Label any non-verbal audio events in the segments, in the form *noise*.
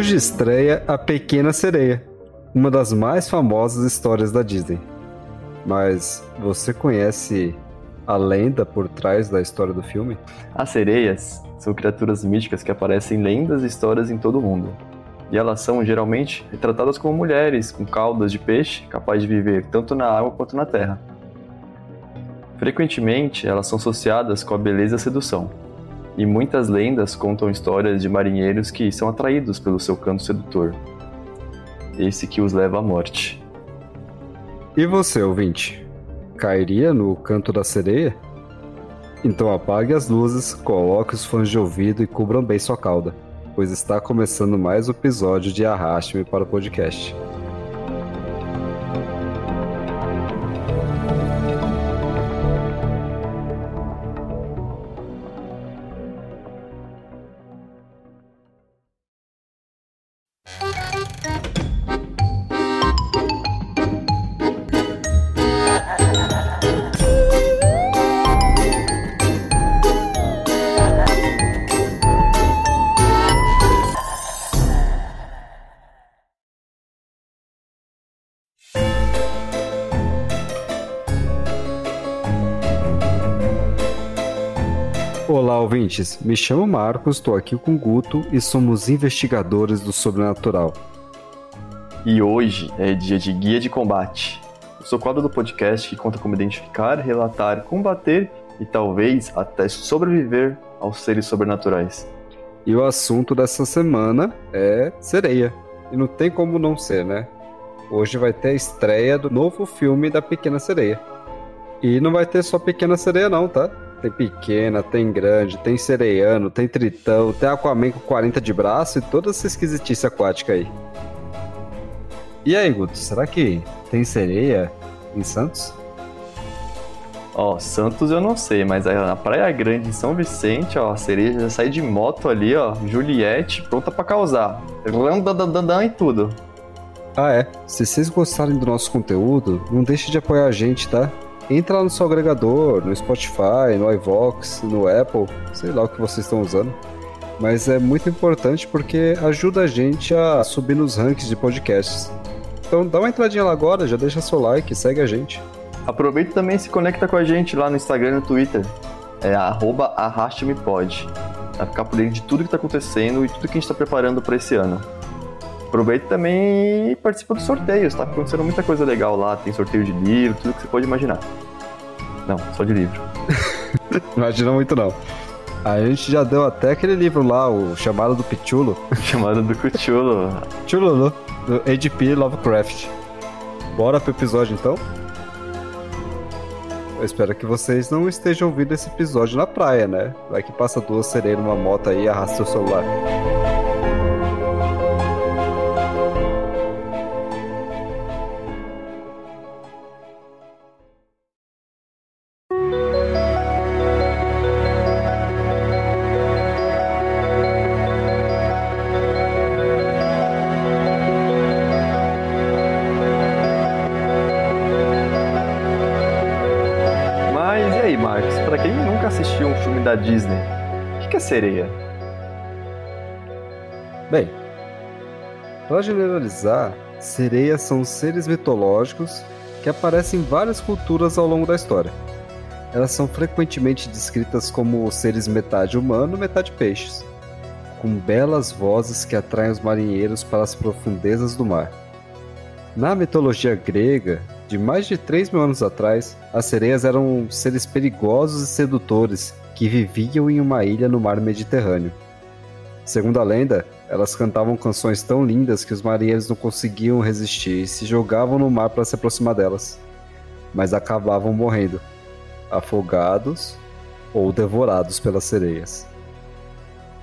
Hoje estreia A Pequena Sereia, uma das mais famosas histórias da Disney. Mas você conhece a lenda por trás da história do filme? As sereias são criaturas míticas que aparecem em lendas e histórias em todo o mundo. E elas são geralmente retratadas como mulheres com caudas de peixe capazes de viver tanto na água quanto na terra. Frequentemente, elas são associadas com a beleza e a sedução. E muitas lendas contam histórias de marinheiros que são atraídos pelo seu canto sedutor. Esse que os leva à morte. E você, ouvinte? Cairia no canto da sereia? Então apague as luzes, coloque os fones de ouvido e cubram bem sua cauda, pois está começando mais um episódio de Arraste-me para o podcast. Olá, ouvintes. Me chamo Marcos, estou aqui com o Guto e somos investigadores do sobrenatural. E hoje é dia de Guia de Combate. Eu sou quadro do podcast que conta como identificar, relatar, combater e talvez até sobreviver aos seres sobrenaturais. E o assunto dessa semana é sereia. E não tem como não ser, né? Hoje vai ter a estreia do novo filme da Pequena Sereia. E não vai ter só Pequena Sereia, não, tá? Tem pequena, tem grande, tem sereiano, tem tritão, tem Aquaman com 40 de braço e toda essa esquisitice aquática aí. E aí, Guto, será que tem sereia em Santos? Ó, Santos eu não sei, mas na Praia Grande, em São Vicente, ó, a sereia já sai de moto ali, ó, Juliette, pronta para causar. Randandandan e tudo. Ah, é. Se vocês gostarem do nosso conteúdo, não deixe de apoiar a gente, tá? Entra lá no seu agregador, no Spotify, no iVox, no Apple, sei lá o que vocês estão usando. Mas é muito importante porque ajuda a gente a subir nos rankings de podcasts. Então dá uma entradinha lá agora, já deixa seu like, segue a gente. Aproveita também e se conecta com a gente lá no Instagram e no Twitter. É arroba arrastmepod. Pra ficar por dentro de tudo que tá acontecendo e tudo que a gente tá preparando para esse ano. Aproveita também e participa dos sorteios, tá acontecendo muita coisa legal lá. Tem sorteio de livro, tudo que você pode imaginar. Não, só de livro. *laughs* Imagina muito não. A gente já deu até aquele livro lá, o Chamado do Pichulo. *laughs* Chamado do Cuchulo. Chululu, do H.P. Lovecraft. Bora pro episódio então? Eu espero que vocês não estejam ouvindo esse episódio na praia, né? Vai que passa duas sereias numa moto aí e arrasta seu celular. Disney, o que é sereia? Bem, para generalizar, sereias são seres mitológicos que aparecem em várias culturas ao longo da história. Elas são frequentemente descritas como seres metade humano, metade peixes, com belas vozes que atraem os marinheiros para as profundezas do mar. Na mitologia grega, de mais de 3 mil anos atrás, as sereias eram seres perigosos e sedutores que viviam em uma ilha no mar Mediterrâneo. Segundo a lenda, elas cantavam canções tão lindas que os marinheiros não conseguiam resistir e se jogavam no mar para se aproximar delas, mas acabavam morrendo, afogados ou devorados pelas sereias.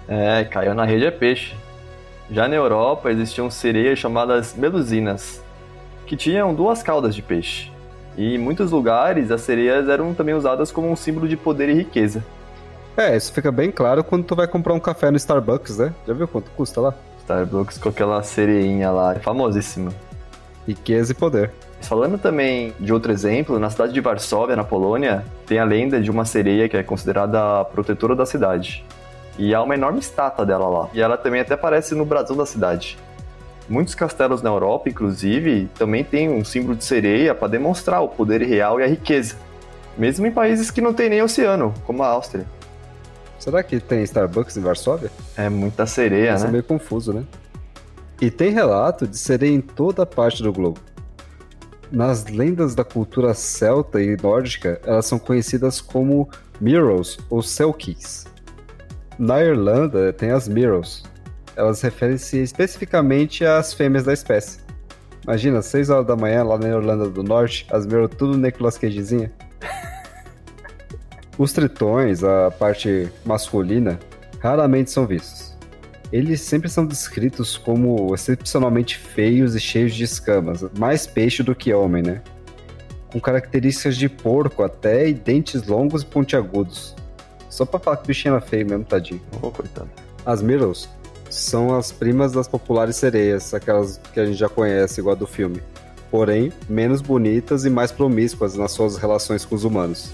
É, caiu na rede é peixe. Já na Europa existiam sereias chamadas melusinas, que tinham duas caudas de peixe. E em muitos lugares as sereias eram também usadas como um símbolo de poder e riqueza. É, isso fica bem claro quando tu vai comprar um café no Starbucks, né? Já viu quanto custa lá? Starbucks com aquela sereinha lá, famosíssima. Riqueza e poder. Falando também de outro exemplo, na cidade de Varsóvia, na Polônia, tem a lenda de uma sereia que é considerada a protetora da cidade. E há uma enorme estátua dela lá. E ela também até aparece no brasão da cidade. Muitos castelos na Europa, inclusive, também têm um símbolo de sereia para demonstrar o poder real e a riqueza. Mesmo em países que não tem nem oceano, como a Áustria. Será que tem Starbucks em Varsóvia? É muita sereia, Isso né? é meio confuso, né? E tem relato de sereia em toda parte do globo. Nas lendas da cultura celta e nórdica, elas são conhecidas como Mirrors ou Selkies. Na Irlanda tem as Mirrors. Elas referem-se especificamente às fêmeas da espécie. Imagina, 6 horas da manhã lá na Irlanda do Norte, as Mirrors tudo Nicolas Cagezinha. *laughs* Os tritões, a parte masculina, raramente são vistos. Eles sempre são descritos como excepcionalmente feios e cheios de escamas, mais peixe do que homem, né? Com características de porco até e dentes longos e pontiagudos. Só pra falar que o bichinho era feio mesmo, tadinho. Oh, coitado. As Mirrors são as primas das populares sereias, aquelas que a gente já conhece, igual a do filme. Porém, menos bonitas e mais promíscuas nas suas relações com os humanos.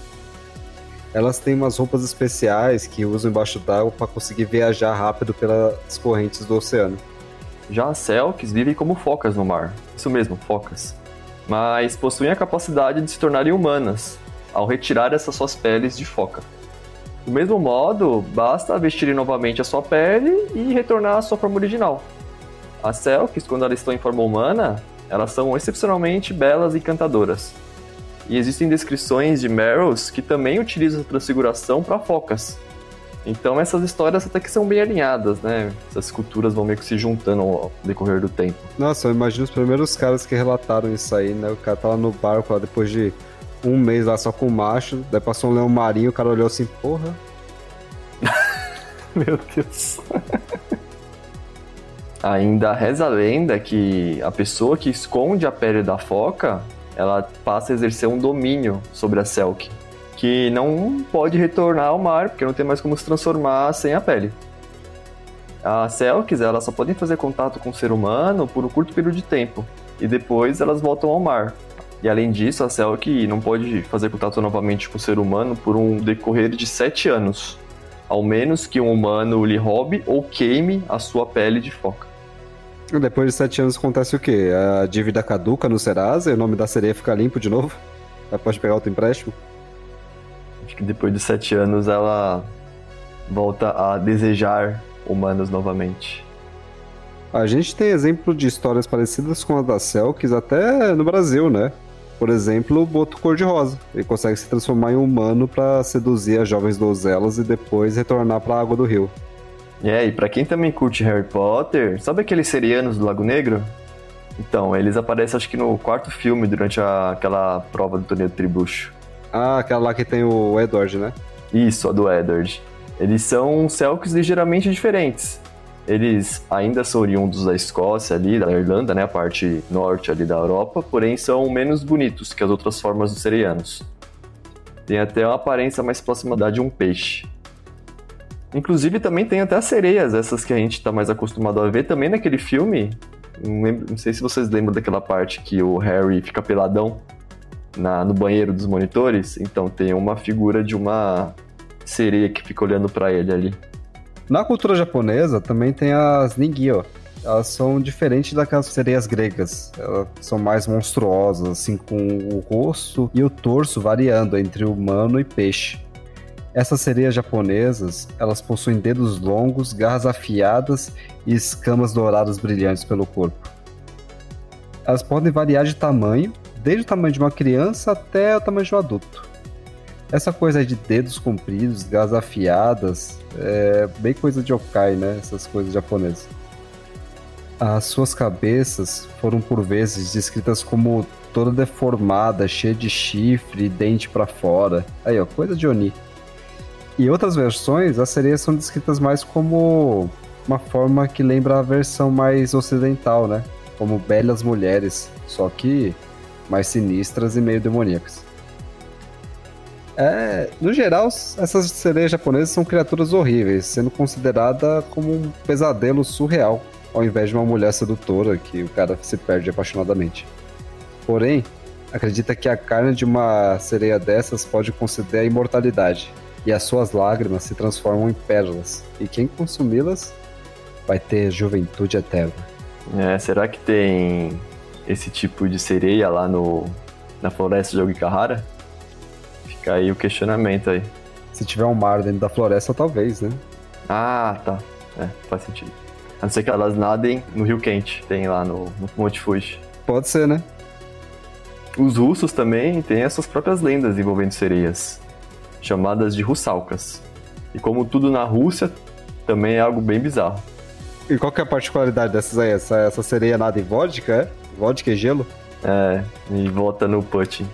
Elas têm umas roupas especiais que usam embaixo d'água para conseguir viajar rápido pelas correntes do oceano. Já as Selks vivem como focas no mar. Isso mesmo, focas. Mas possuem a capacidade de se tornarem humanas ao retirar essas suas peles de foca. Do mesmo modo, basta vestirem novamente a sua pele e retornar à sua forma original. As Selks, quando elas estão em forma humana, elas são excepcionalmente belas e encantadoras. E existem descrições de Merrills que também utilizam a transfiguração para focas. Então essas histórias até que são bem alinhadas, né? Essas culturas vão meio que se juntando ao decorrer do tempo. Nossa, eu imagino os primeiros caras que relataram isso aí, né? O cara tava no barco lá depois de um mês lá só com o macho, daí passou um leão marinho, o cara olhou assim, porra. *laughs* Meu Deus. Ainda reza a lenda que a pessoa que esconde a pele da foca, ela passa a exercer um domínio sobre a Selk, que não pode retornar ao mar, porque não tem mais como se transformar sem a pele. As Selks, elas só podem fazer contato com o ser humano por um curto período de tempo, e depois elas voltam ao mar. E além disso, a Selk não pode fazer contato novamente com o ser humano por um decorrer de sete anos, ao menos que um humano lhe roube ou queime a sua pele de foca. Depois de sete anos acontece o quê? A dívida caduca no Serasa e o nome da sereia fica limpo de novo? Ela pode pegar outro empréstimo? Acho que depois de sete anos ela volta a desejar humanos novamente. A gente tem exemplo de histórias parecidas com a da Selkis até no Brasil, né? Por exemplo, o Boto Cor-de-Rosa. Ele consegue se transformar em humano para seduzir as jovens donzelas e depois retornar para a água do rio. É, e pra quem também curte Harry Potter, sabe aqueles serianos do Lago Negro? Então, eles aparecem acho que no quarto filme, durante a, aquela prova do torneio de tribucho. Ah, aquela lá que tem o Edward, né? Isso, a do Edward. Eles são Selks ligeiramente diferentes. Eles ainda são oriundos da Escócia ali, da Irlanda, né, a parte norte ali da Europa, porém são menos bonitos que as outras formas dos serianos. Tem até uma aparência mais próxima da de um peixe. Inclusive também tem até as sereias, essas que a gente tá mais acostumado a ver também naquele filme. Não, lembro, não sei se vocês lembram daquela parte que o Harry fica peladão na, no banheiro dos monitores. Então tem uma figura de uma sereia que fica olhando para ele ali. Na cultura japonesa também tem as Ningyo. Elas são diferentes daquelas sereias gregas. Elas são mais monstruosas, assim, com o rosto e o torso variando entre humano e peixe. Essas sereias japonesas, elas possuem dedos longos, garras afiadas e escamas douradas brilhantes pelo corpo. Elas podem variar de tamanho, desde o tamanho de uma criança até o tamanho de um adulto. Essa coisa de dedos compridos, garras afiadas, é bem coisa de yokai, né? Essas coisas japonesas. As suas cabeças foram por vezes descritas como toda deformada, cheia de chifre e dente para fora. Aí, ó, coisa de Oni. E outras versões, as sereias são descritas mais como uma forma que lembra a versão mais ocidental, né? Como belas mulheres, só que mais sinistras e meio demoníacas. É, no geral, essas sereias japonesas são criaturas horríveis, sendo considerada como um pesadelo surreal, ao invés de uma mulher sedutora que o cara se perde apaixonadamente. Porém, acredita que a carne de uma sereia dessas pode conceder a imortalidade. E as suas lágrimas se transformam em pérolas, e quem consumi-las vai ter juventude eterna. É, será que tem esse tipo de sereia lá no, na floresta de Ogikahara? Fica aí o questionamento aí. Se tiver um mar dentro da floresta, talvez, né? Ah, tá. É, faz sentido. A não ser que elas nadem no Rio Quente, tem lá no, no Monte Fuji. Pode ser, né? Os russos também têm as suas próprias lendas envolvendo sereias, chamadas de russalcas. E como tudo na Rússia, também é algo bem bizarro. E qual que é a particularidade dessas aí? Essa, essa sereia nada em vodka, é? Vodka e gelo? É, e volta no Putin.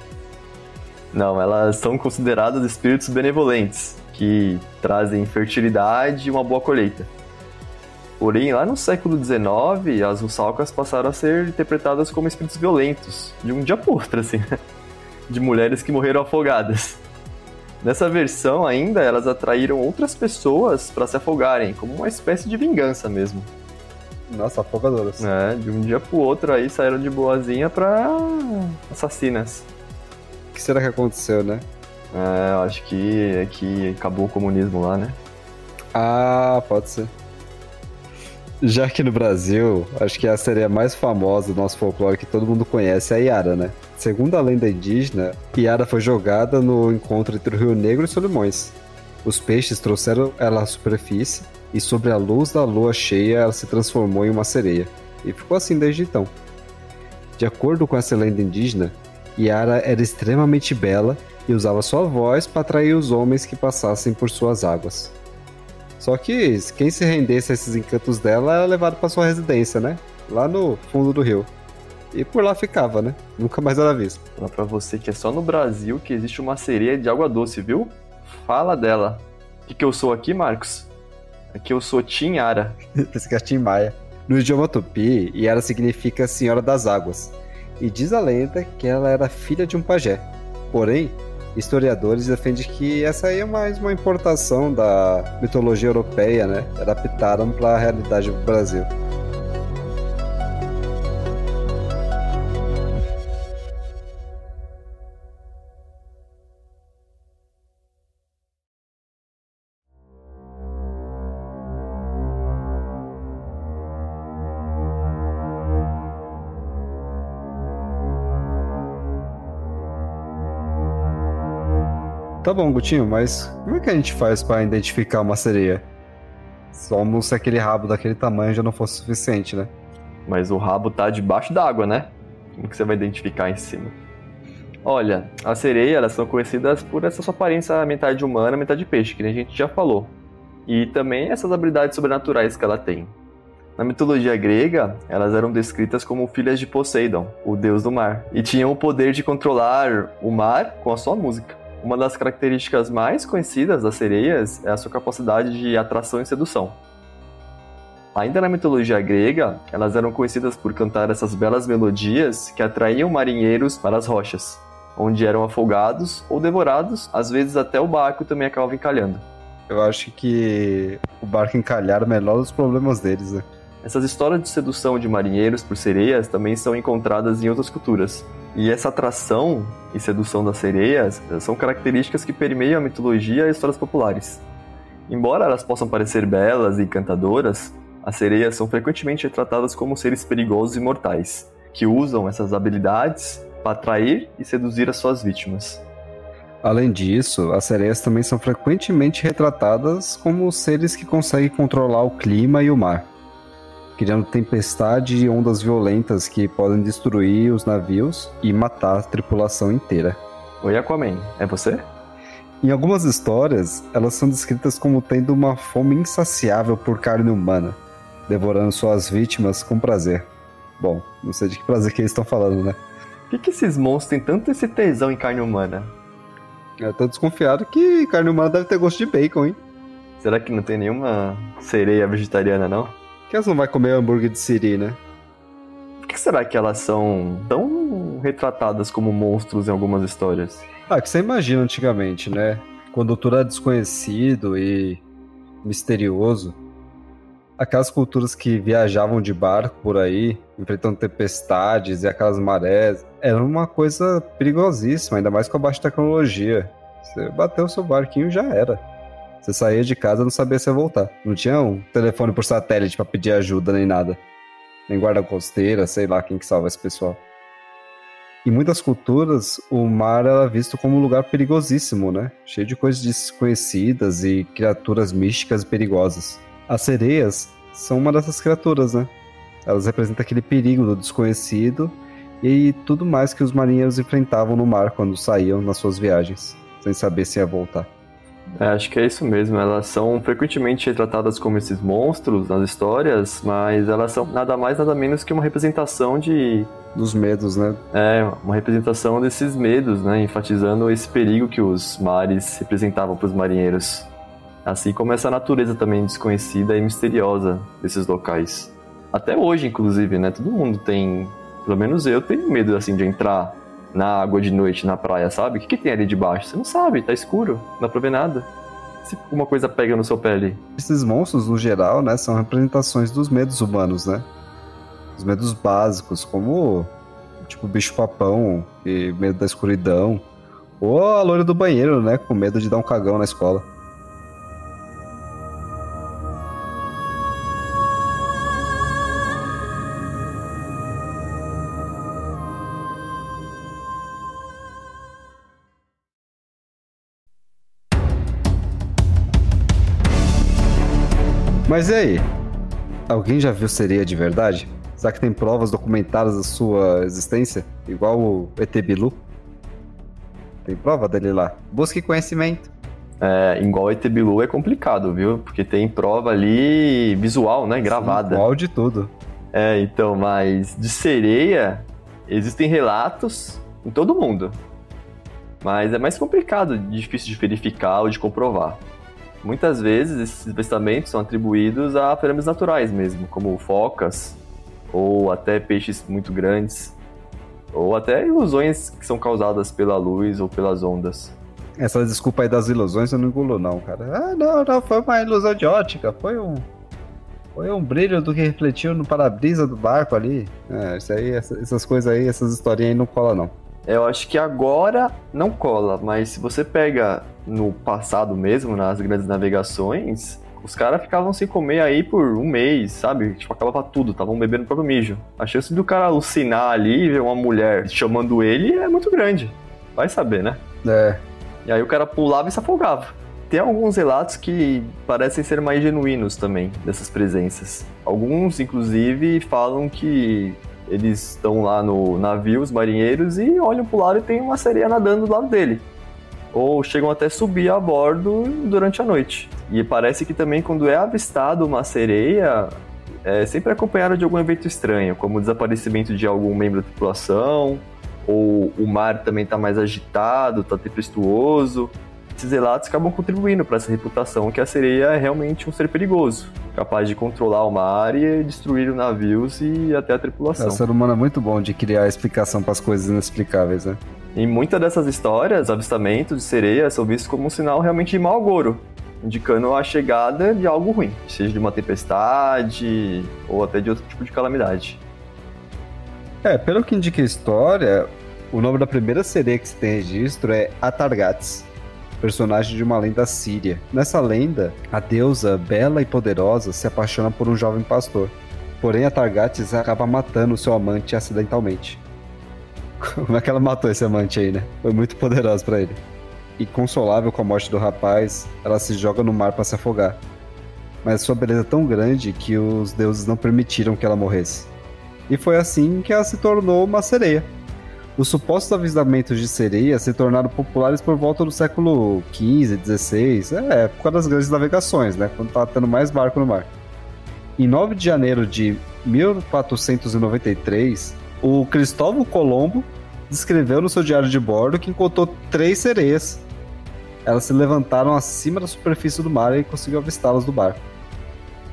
Não, elas são consideradas espíritos benevolentes, que trazem fertilidade e uma boa colheita. Porém, lá no século XIX, as russalcas passaram a ser interpretadas como espíritos violentos, de um dia para outro, assim, *laughs* de mulheres que morreram afogadas. Nessa versão ainda, elas atraíram outras pessoas para se afogarem, como uma espécie de vingança mesmo. Nossa, afogadoras. É, de um dia pro outro aí saíram de boazinha pra assassinas. O que será que aconteceu, né? É, eu acho que, é que acabou o comunismo lá, né? Ah, pode ser. Já que no Brasil, acho que a sereia mais famosa do nosso folclore que todo mundo conhece é a Yara, né? Segundo a lenda indígena, Yara foi jogada no encontro entre o Rio Negro e Solimões. Os peixes trouxeram ela à superfície e sobre a luz da lua cheia ela se transformou em uma sereia. E ficou assim desde então. De acordo com essa lenda indígena, Yara era extremamente bela e usava sua voz para atrair os homens que passassem por suas águas. Só que quem se rendesse a esses encantos dela era levado para sua residência, né? Lá no fundo do rio. E por lá ficava, né? Nunca mais era visto. Fala pra você que é só no Brasil que existe uma sereia de água doce, viu? Fala dela. O que, que eu sou aqui, Marcos? Aqui eu sou Tinhara. *laughs* Esse que é Tim Maia. No idioma tupi, Yara significa Senhora das Águas. E diz a lenda que ela era filha de um pajé. Porém, historiadores defendem que essa aí é mais uma importação da mitologia europeia, né? Adaptaram para a realidade do Brasil. Tá bom, Gutinho, mas como é que a gente faz para identificar uma sereia? Só se aquele rabo daquele tamanho já não fosse suficiente, né? Mas o rabo tá debaixo d'água, né? Como que você vai identificar em cima? Olha, as sereias elas são conhecidas por essa sua aparência metade humana, metade peixe, que a gente já falou. E também essas habilidades sobrenaturais que ela tem. Na mitologia grega, elas eram descritas como filhas de Poseidon, o deus do mar, e tinham o poder de controlar o mar com a sua música. Uma das características mais conhecidas das sereias é a sua capacidade de atração e sedução. Ainda na mitologia grega, elas eram conhecidas por cantar essas belas melodias que atraíam marinheiros para as rochas, onde eram afogados ou devorados, às vezes até o barco também acabava encalhando. Eu acho que o barco encalhar é o menor dos problemas deles, né? Essas histórias de sedução de marinheiros por sereias também são encontradas em outras culturas. E essa atração e sedução das sereias são características que permeiam a mitologia e histórias populares. Embora elas possam parecer belas e encantadoras, as sereias são frequentemente retratadas como seres perigosos e mortais, que usam essas habilidades para atrair e seduzir as suas vítimas. Além disso, as sereias também são frequentemente retratadas como seres que conseguem controlar o clima e o mar criando tempestade e ondas violentas que podem destruir os navios e matar a tripulação inteira. Oi, Aquaman, é você? Em algumas histórias, elas são descritas como tendo uma fome insaciável por carne humana, devorando suas vítimas com prazer. Bom, não sei de que prazer que eles estão falando, né? Por que, que esses monstros têm tanto esse tesão em carne humana? Eu tô desconfiado que carne humana deve ter gosto de bacon, hein? Será que não tem nenhuma sereia vegetariana, não? Que elas não vai comer hambúrguer de siri, né? Por que será que elas são tão retratadas como monstros em algumas histórias? Ah, que você imagina antigamente, né? Quando tudo era desconhecido e misterioso. Aquelas culturas que viajavam de barco por aí, enfrentando tempestades e aquelas marés, era uma coisa perigosíssima, ainda mais com a baixa tecnologia. Você bateu o seu barquinho já era. Você saía de casa não sabia se ia voltar. Não tinha um telefone por satélite para pedir ajuda nem nada. Nem guarda costeira, sei lá quem que salva esse pessoal. Em muitas culturas, o mar era visto como um lugar perigosíssimo, né? Cheio de coisas desconhecidas e criaturas místicas e perigosas. As sereias são uma dessas criaturas, né? Elas representam aquele perigo do desconhecido e tudo mais que os marinheiros enfrentavam no mar quando saíam nas suas viagens, sem saber se ia voltar. É, acho que é isso mesmo. Elas são frequentemente retratadas como esses monstros nas histórias, mas elas são nada mais nada menos que uma representação de dos medos, né? É, uma representação desses medos, né, enfatizando esse perigo que os mares representavam para os marinheiros. Assim como essa natureza também desconhecida e misteriosa desses locais. Até hoje, inclusive, né? Todo mundo tem, pelo menos eu tenho medo assim de entrar na água de noite na praia, sabe? O que, que tem ali debaixo? Você não sabe, tá escuro, não dá pra ver nada. Se alguma coisa pega no seu pé ali. Esses monstros, no geral, né, são representações dos medos humanos, né? Os medos básicos, como tipo bicho-papão e medo da escuridão. Ou a loira do banheiro, né? Com medo de dar um cagão na escola. Mas e aí? Alguém já viu sereia de verdade? Será que tem provas documentadas da sua existência? Igual o ET Bilu? Tem prova dele lá. Busque conhecimento. É, igual o ET Bilu é complicado, viu? Porque tem prova ali visual, né? Gravada. Igual de tudo. É, então, mas de sereia, existem relatos em todo mundo. Mas é mais complicado, difícil de verificar ou de comprovar. Muitas vezes esses avistamentos são atribuídos a fenômenos naturais mesmo, como focas, ou até peixes muito grandes, ou até ilusões que são causadas pela luz ou pelas ondas. Essa desculpa aí das ilusões eu não engulo não, cara. Ah, não, não, foi uma ilusão de ótica, foi um... Foi um brilho do que refletiu no para-brisa do barco ali. É, isso aí, essas coisas aí, essas historinhas aí não cola não. Eu acho que agora não cola, mas se você pega no passado mesmo, nas grandes navegações, os caras ficavam sem comer aí por um mês, sabe? Tipo, acabava tudo, estavam bebendo o próprio mijo. A chance do cara alucinar ali e ver uma mulher chamando ele é muito grande. Vai saber, né? É. E aí o cara pulava e se afogava. Tem alguns relatos que parecem ser mais genuínos também, dessas presenças. Alguns, inclusive, falam que eles estão lá no navio, os marinheiros, e olham pro lado e tem uma sereia nadando do lado dele. Ou chegam até subir a bordo durante a noite. E parece que também quando é avistado uma sereia, é sempre acompanhada de algum evento estranho, como o desaparecimento de algum membro da tripulação, ou o mar também está mais agitado, está tempestuoso, esses relatos acabam contribuindo para essa reputação que a sereia é realmente um ser perigoso, capaz de controlar o mar e destruir os navios e até a tripulação. O ser humano é muito bom de criar explicação para as coisas inexplicáveis, né? Em muitas dessas histórias, avistamentos de sereias são vistos como um sinal realmente de mau agouro, indicando a chegada de algo ruim, seja de uma tempestade ou até de outro tipo de calamidade. É, pelo que indica a história, o nome da primeira sereia que se tem registro é Atargates, personagem de uma lenda síria. Nessa lenda, a deusa bela e poderosa se apaixona por um jovem pastor. Porém, a Targates acaba matando seu amante acidentalmente. *laughs* Como é que ela matou esse amante aí, né? Foi muito poderosa para ele. Inconsolável com a morte do rapaz, ela se joga no mar para se afogar. Mas sua beleza é tão grande que os deuses não permitiram que ela morresse. E foi assim que ela se tornou uma sereia. Os supostos avistamentos de sereias se tornaram populares por volta do século XV, XVI, é, época das grandes navegações, né? Quando estava tendo mais barco no mar. Em 9 de janeiro de 1493, o Cristóvão Colombo descreveu no seu diário de bordo que encontrou três sereias. Elas se levantaram acima da superfície do mar e conseguiu avistá-las do barco.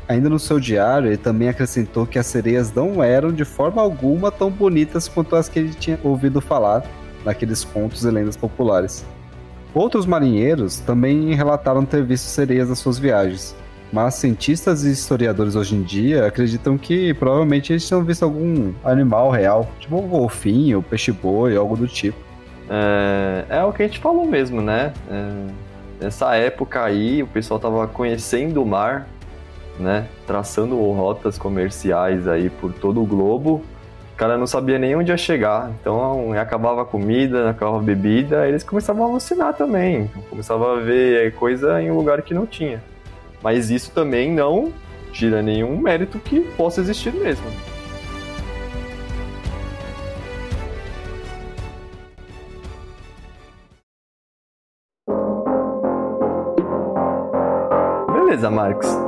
Ainda no seu diário, ele também acrescentou que as sereias não eram de forma alguma tão bonitas quanto as que ele tinha ouvido falar naqueles contos e lendas populares. Outros marinheiros também relataram ter visto sereias nas suas viagens, mas cientistas e historiadores hoje em dia acreditam que provavelmente eles tinham visto algum animal real, tipo um golfinho, peixe-boi, algo do tipo. É, é o que a gente falou mesmo, né? É, nessa época aí, o pessoal tava conhecendo o mar, né? Traçando rotas comerciais aí por todo o globo. O cara não sabia nem onde ia chegar. Então, acabava a comida, acabava a bebida, eles começavam a alucinar também. Começavam a ver coisa em um lugar que não tinha. Mas isso também não tira nenhum mérito que possa existir mesmo. Beleza, Marcos.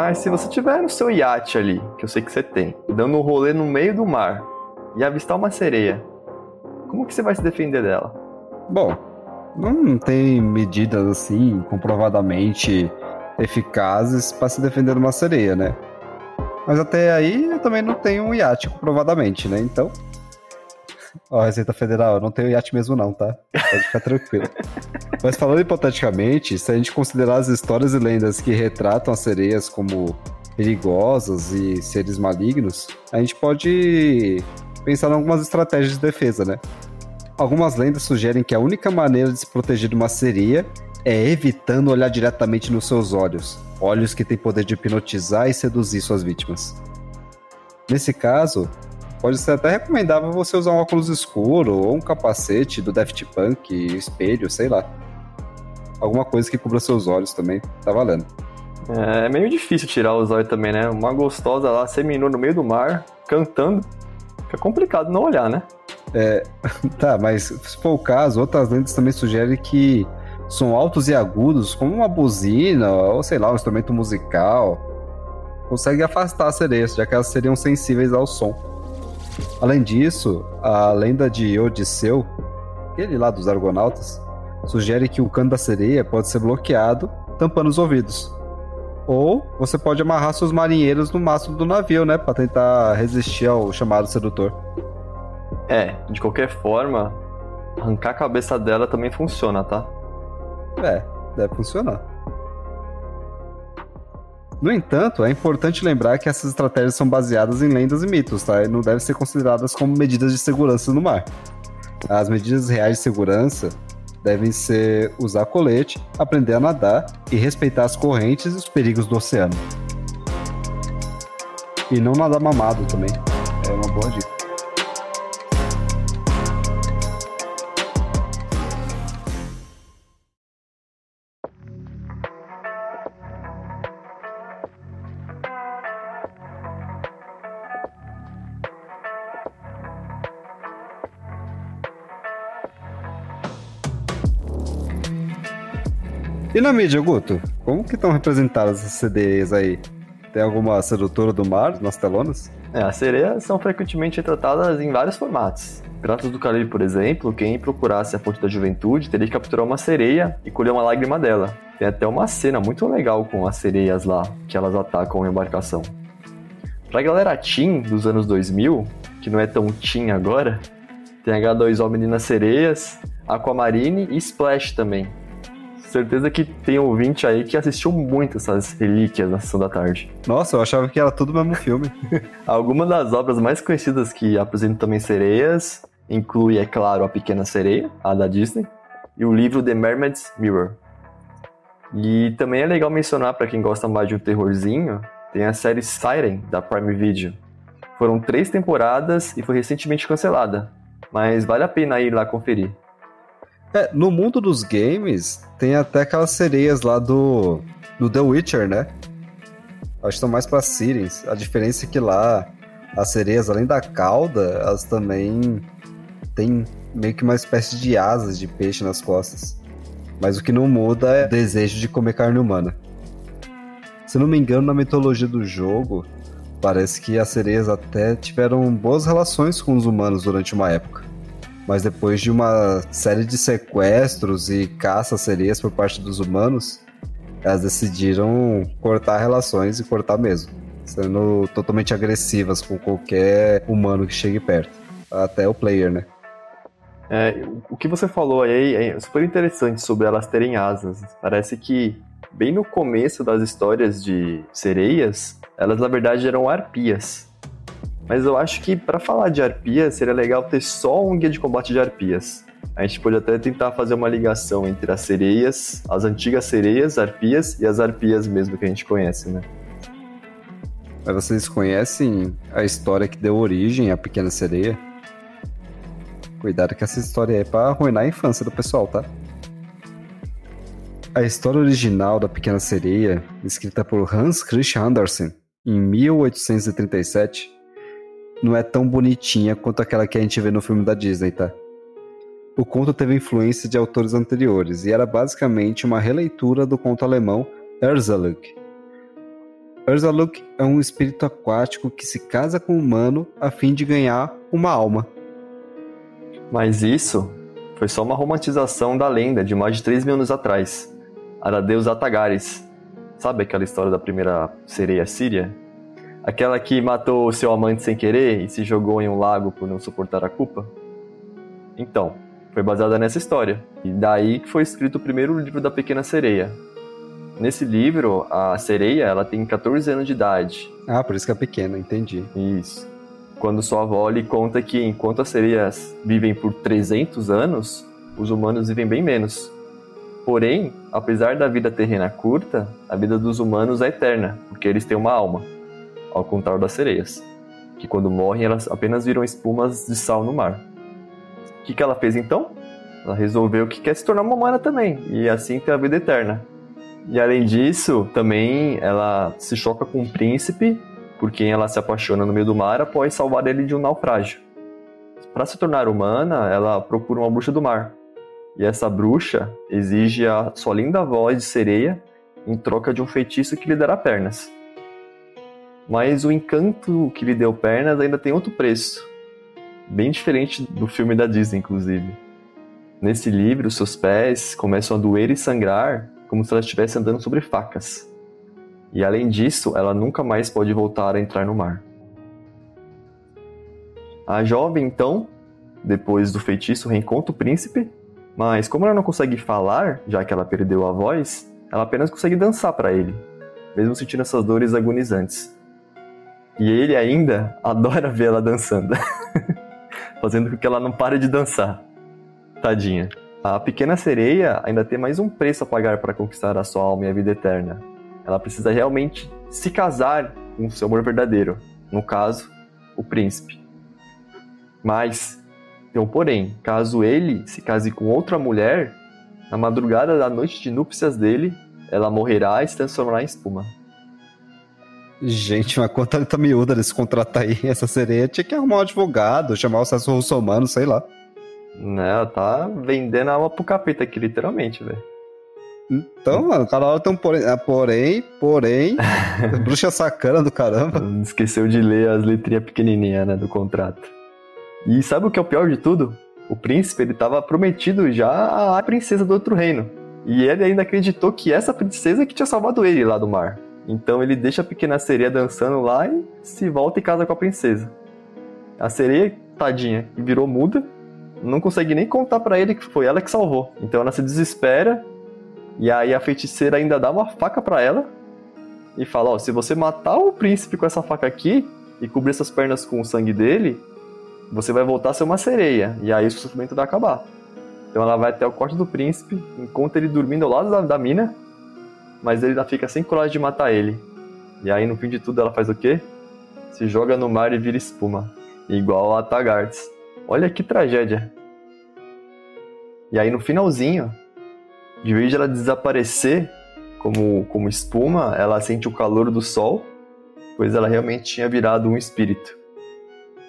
Mas se você tiver no seu iate ali, que eu sei que você tem, dando um rolê no meio do mar e avistar uma sereia, como que você vai se defender dela? Bom, não tem medidas assim comprovadamente eficazes para se defender de uma sereia, né? Mas até aí eu também não tenho um iate comprovadamente, né? Então. Ó, Receita Federal, eu não tenho iate mesmo, não, tá? Pode ficar tranquilo. *laughs* Mas falando hipoteticamente, se a gente considerar as histórias e lendas que retratam as sereias como perigosas e seres malignos, a gente pode pensar em algumas estratégias de defesa, né? Algumas lendas sugerem que a única maneira de se proteger de uma sereia é evitando olhar diretamente nos seus olhos, olhos que têm poder de hipnotizar e seduzir suas vítimas. Nesse caso, pode ser até recomendável você usar um óculos escuro ou um capacete do Daft Punk, espelho, sei lá. Alguma coisa que cubra seus olhos também, tá valendo. É, é meio difícil tirar os olhos também, né? Uma gostosa lá, seminua no meio do mar, cantando. Fica complicado não olhar, né? É, *laughs* tá, mas se for o caso, outras lentes também sugerem que som altos e agudos, como uma buzina ou sei lá, um instrumento musical, consegue afastar as sereias, já que elas seriam sensíveis ao som. Além disso, a lenda de Odisseu, aquele lá dos Argonautas, sugere que o cano da sereia pode ser bloqueado, tampando os ouvidos. Ou você pode amarrar seus marinheiros no mastro do navio, né, para tentar resistir ao chamado sedutor. É, de qualquer forma, arrancar a cabeça dela também funciona, tá? É, deve funcionar. No entanto, é importante lembrar que essas estratégias são baseadas em lendas e mitos, tá? E não devem ser consideradas como medidas de segurança no mar. As medidas reais de segurança devem ser usar colete, aprender a nadar e respeitar as correntes e os perigos do oceano. E não nadar mamado também. É uma boa dica. E na mídia, Guto? Como que estão representadas as CDs aí? Tem alguma sedutora do mar nas telonas? É, as sereias são frequentemente retratadas em vários formatos. Piratas do Caribe, por exemplo, quem procurasse a fonte da juventude teria que capturar uma sereia e colher uma lágrima dela. Tem até uma cena muito legal com as sereias lá, que elas atacam a embarcação. Pra galera teen dos anos 2000, que não é tão teen agora, tem H2O Meninas Sereias, Aquamarine e Splash também, certeza que tem ouvinte aí que assistiu muito essas relíquias na sessão da tarde. Nossa, eu achava que era tudo o mesmo filme. *laughs* Algumas das obras mais conhecidas que apresentam também sereias inclui, é claro, A Pequena Sereia, a da Disney, e o livro The Mermaid's Mirror. E também é legal mencionar para quem gosta mais de um terrorzinho, tem a série Siren da Prime Video. Foram três temporadas e foi recentemente cancelada, mas vale a pena ir lá conferir. É, no mundo dos games, tem até aquelas sereias lá do, do The Witcher, né? Acho que são mais pra Sirens. A diferença é que lá, as sereias, além da cauda, elas também têm meio que uma espécie de asas de peixe nas costas. Mas o que não muda é o desejo de comer carne humana. Se não me engano, na mitologia do jogo, parece que as sereias até tiveram boas relações com os humanos durante uma época mas depois de uma série de sequestros e caça sereias por parte dos humanos, elas decidiram cortar relações e cortar mesmo, sendo totalmente agressivas com qualquer humano que chegue perto, até o player, né? É, o que você falou aí é super interessante sobre elas terem asas. Parece que bem no começo das histórias de sereias, elas na verdade eram arpias. Mas eu acho que para falar de arpias seria legal ter só um guia de combate de arpias. A gente pode até tentar fazer uma ligação entre as sereias, as antigas sereias, arpias, e as arpias mesmo que a gente conhece, né? Mas vocês conhecem a história que deu origem à Pequena Sereia? Cuidado que essa história é para arruinar a infância do pessoal, tá? A história original da Pequena Sereia, escrita por Hans Christian Andersen em 1837, não é tão bonitinha quanto aquela que a gente vê no filme da Disney, tá? O conto teve influência de autores anteriores e era basicamente uma releitura do conto alemão Erzaluk. Erzaluk é um espírito aquático que se casa com um humano a fim de ganhar uma alma. Mas isso foi só uma romantização da lenda de mais de 3 mil anos atrás, a da deusa Tagares. Sabe aquela história da primeira sereia síria? Aquela que matou seu amante sem querer e se jogou em um lago por não suportar a culpa? Então, foi baseada nessa história. E daí que foi escrito o primeiro livro da Pequena Sereia. Nesse livro, a sereia ela tem 14 anos de idade. Ah, por isso que é pequena, entendi. Isso. Quando sua avó lhe conta que enquanto as sereias vivem por 300 anos, os humanos vivem bem menos. Porém, apesar da vida terrena curta, a vida dos humanos é eterna, porque eles têm uma alma, ao contrário das sereias, que quando morrem elas apenas viram espumas de sal no mar que, que ela fez então? Ela resolveu que quer se tornar uma humana também, e assim ter a vida eterna. E além disso, também ela se choca com um príncipe, por quem ela se apaixona no meio do mar após salvar ele de um naufrágio. Para se tornar humana, ela procura uma bruxa do mar. E essa bruxa exige a sua linda voz de sereia em troca de um feitiço que lhe dará pernas. Mas o encanto que lhe deu pernas ainda tem outro preço bem diferente do filme da Disney, inclusive. Nesse livro, seus pés começam a doer e sangrar como se ela estivesse andando sobre facas. E além disso, ela nunca mais pode voltar a entrar no mar. A jovem, então, depois do feitiço, reencontra o príncipe, mas como ela não consegue falar, já que ela perdeu a voz, ela apenas consegue dançar para ele, mesmo sentindo essas dores agonizantes. E ele ainda adora vê-la dançando. *laughs* fazendo com que ela não pare de dançar. Tadinha. A pequena sereia ainda tem mais um preço a pagar para conquistar a sua alma e a vida eterna. Ela precisa realmente se casar com o seu amor verdadeiro, no caso, o príncipe. Mas, tem um porém, caso ele se case com outra mulher, na madrugada da noite de núpcias dele, ela morrerá e se transformará em espuma. Gente, uma conta tá miúda desse contrato aí. Essa sereia tinha que arrumar um advogado, chamar o Celso Russomano, sei lá. Né, tá vendendo a alma pro capeta aqui, literalmente, velho. Então, mano, cada hora tem um porém, ah, porém, porém, *laughs* bruxa sacana do caramba. Esqueceu de ler as letrinhas pequenininhas, né, do contrato. E sabe o que é o pior de tudo? O príncipe, ele tava prometido já à princesa do outro reino. E ele ainda acreditou que essa princesa que tinha salvado ele lá do mar. Então ele deixa a pequena sereia dançando lá e se volta e casa com a princesa. A sereia, tadinha, virou muda, não consegue nem contar para ele que foi ela que salvou. Então ela se desespera e aí a feiticeira ainda dá uma faca para ela e fala: Ó, se você matar o príncipe com essa faca aqui e cobrir essas pernas com o sangue dele, você vai voltar a ser uma sereia e aí o sofrimento vai acabar. Então ela vai até o corte do príncipe, encontra ele dormindo ao lado da, da mina mas ele fica sem coragem de matar ele. E aí, no fim de tudo, ela faz o quê? Se joga no mar e vira espuma, igual a Tagartes. Olha que tragédia. E aí, no finalzinho, de vez de ela desaparecer como, como espuma, ela sente o calor do sol, pois ela realmente tinha virado um espírito.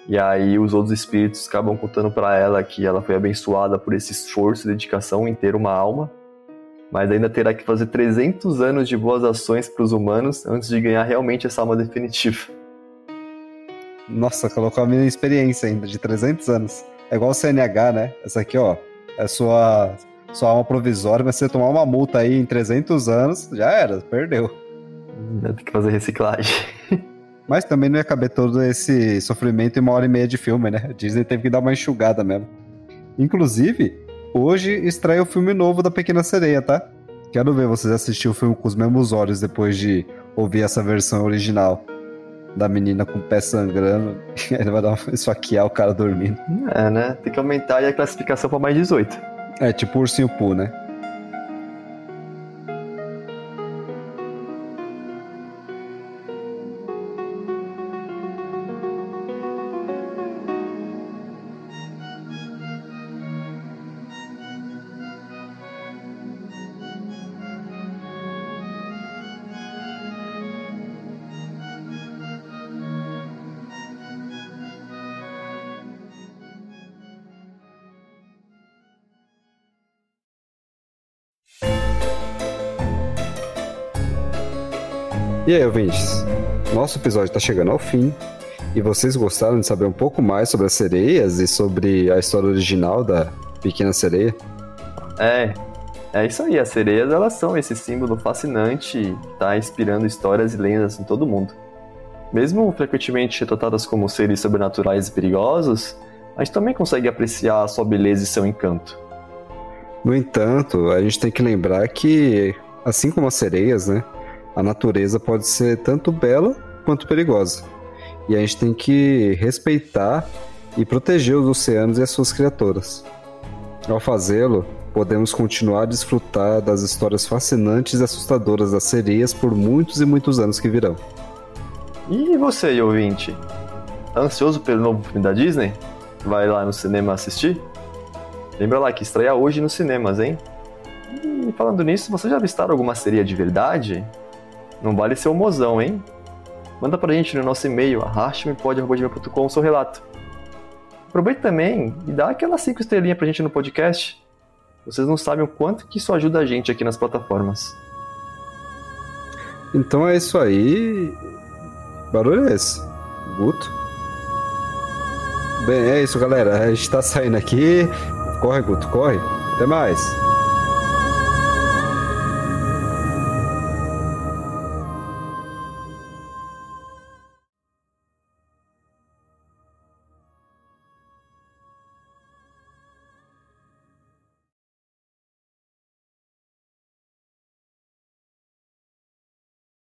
E aí os outros espíritos acabam contando para ela que ela foi abençoada por esse esforço e dedicação em ter uma alma mas ainda terá que fazer 300 anos de boas ações para os humanos antes de ganhar realmente essa alma definitiva. Nossa, colocou a minha experiência ainda, de 300 anos. É igual o CNH, né? Essa aqui, ó, é sua, sua alma provisória, mas você tomar uma multa aí em 300 anos, já era, perdeu. Vai ter que fazer reciclagem. *laughs* Mas também não ia caber todo esse sofrimento em uma hora e meia de filme, né? A Disney teve que dar uma enxugada mesmo. Inclusive, Hoje estreia o filme novo da Pequena Sereia, tá? Quero ver vocês assistir o filme com os mesmos olhos depois de ouvir essa versão original. da menina com o pé sangrando. *laughs* Ele vai dar uma esfaquear o cara dormindo. É, né? Tem que aumentar aí a classificação pra mais 18. É, tipo o ursinho Poo, né? E aí, ouvintes? Nosso episódio está chegando ao fim. E vocês gostaram de saber um pouco mais sobre as sereias e sobre a história original da Pequena Sereia? É, é isso aí. As sereias elas são esse símbolo fascinante que está inspirando histórias e lendas em todo mundo. Mesmo frequentemente retratadas como seres sobrenaturais e perigosos, a gente também consegue apreciar a sua beleza e seu encanto. No entanto, a gente tem que lembrar que, assim como as sereias, né, a natureza pode ser tanto bela quanto perigosa. E a gente tem que respeitar e proteger os oceanos e as suas criaturas. Ao fazê-lo, podemos continuar a desfrutar das histórias fascinantes e assustadoras das sereias por muitos e muitos anos que virão. E você, ouvinte? Tá ansioso pelo novo filme da Disney? Vai lá no cinema assistir? Lembra lá que estreia hoje nos cinemas, hein? E falando nisso, você já avistaram alguma sereia de verdade? Não vale ser um mozão, hein? Manda pra gente no nosso e-mail, arrastmepod.com o seu relato. Aproveita também e dá aquelas 5 estrelinhas pra gente no podcast. Vocês não sabem o quanto que isso ajuda a gente aqui nas plataformas. Então é isso aí. Barulho é esse? Guto? Bem, é isso, galera. A gente tá saindo aqui. Corre, Guto, corre. Até mais.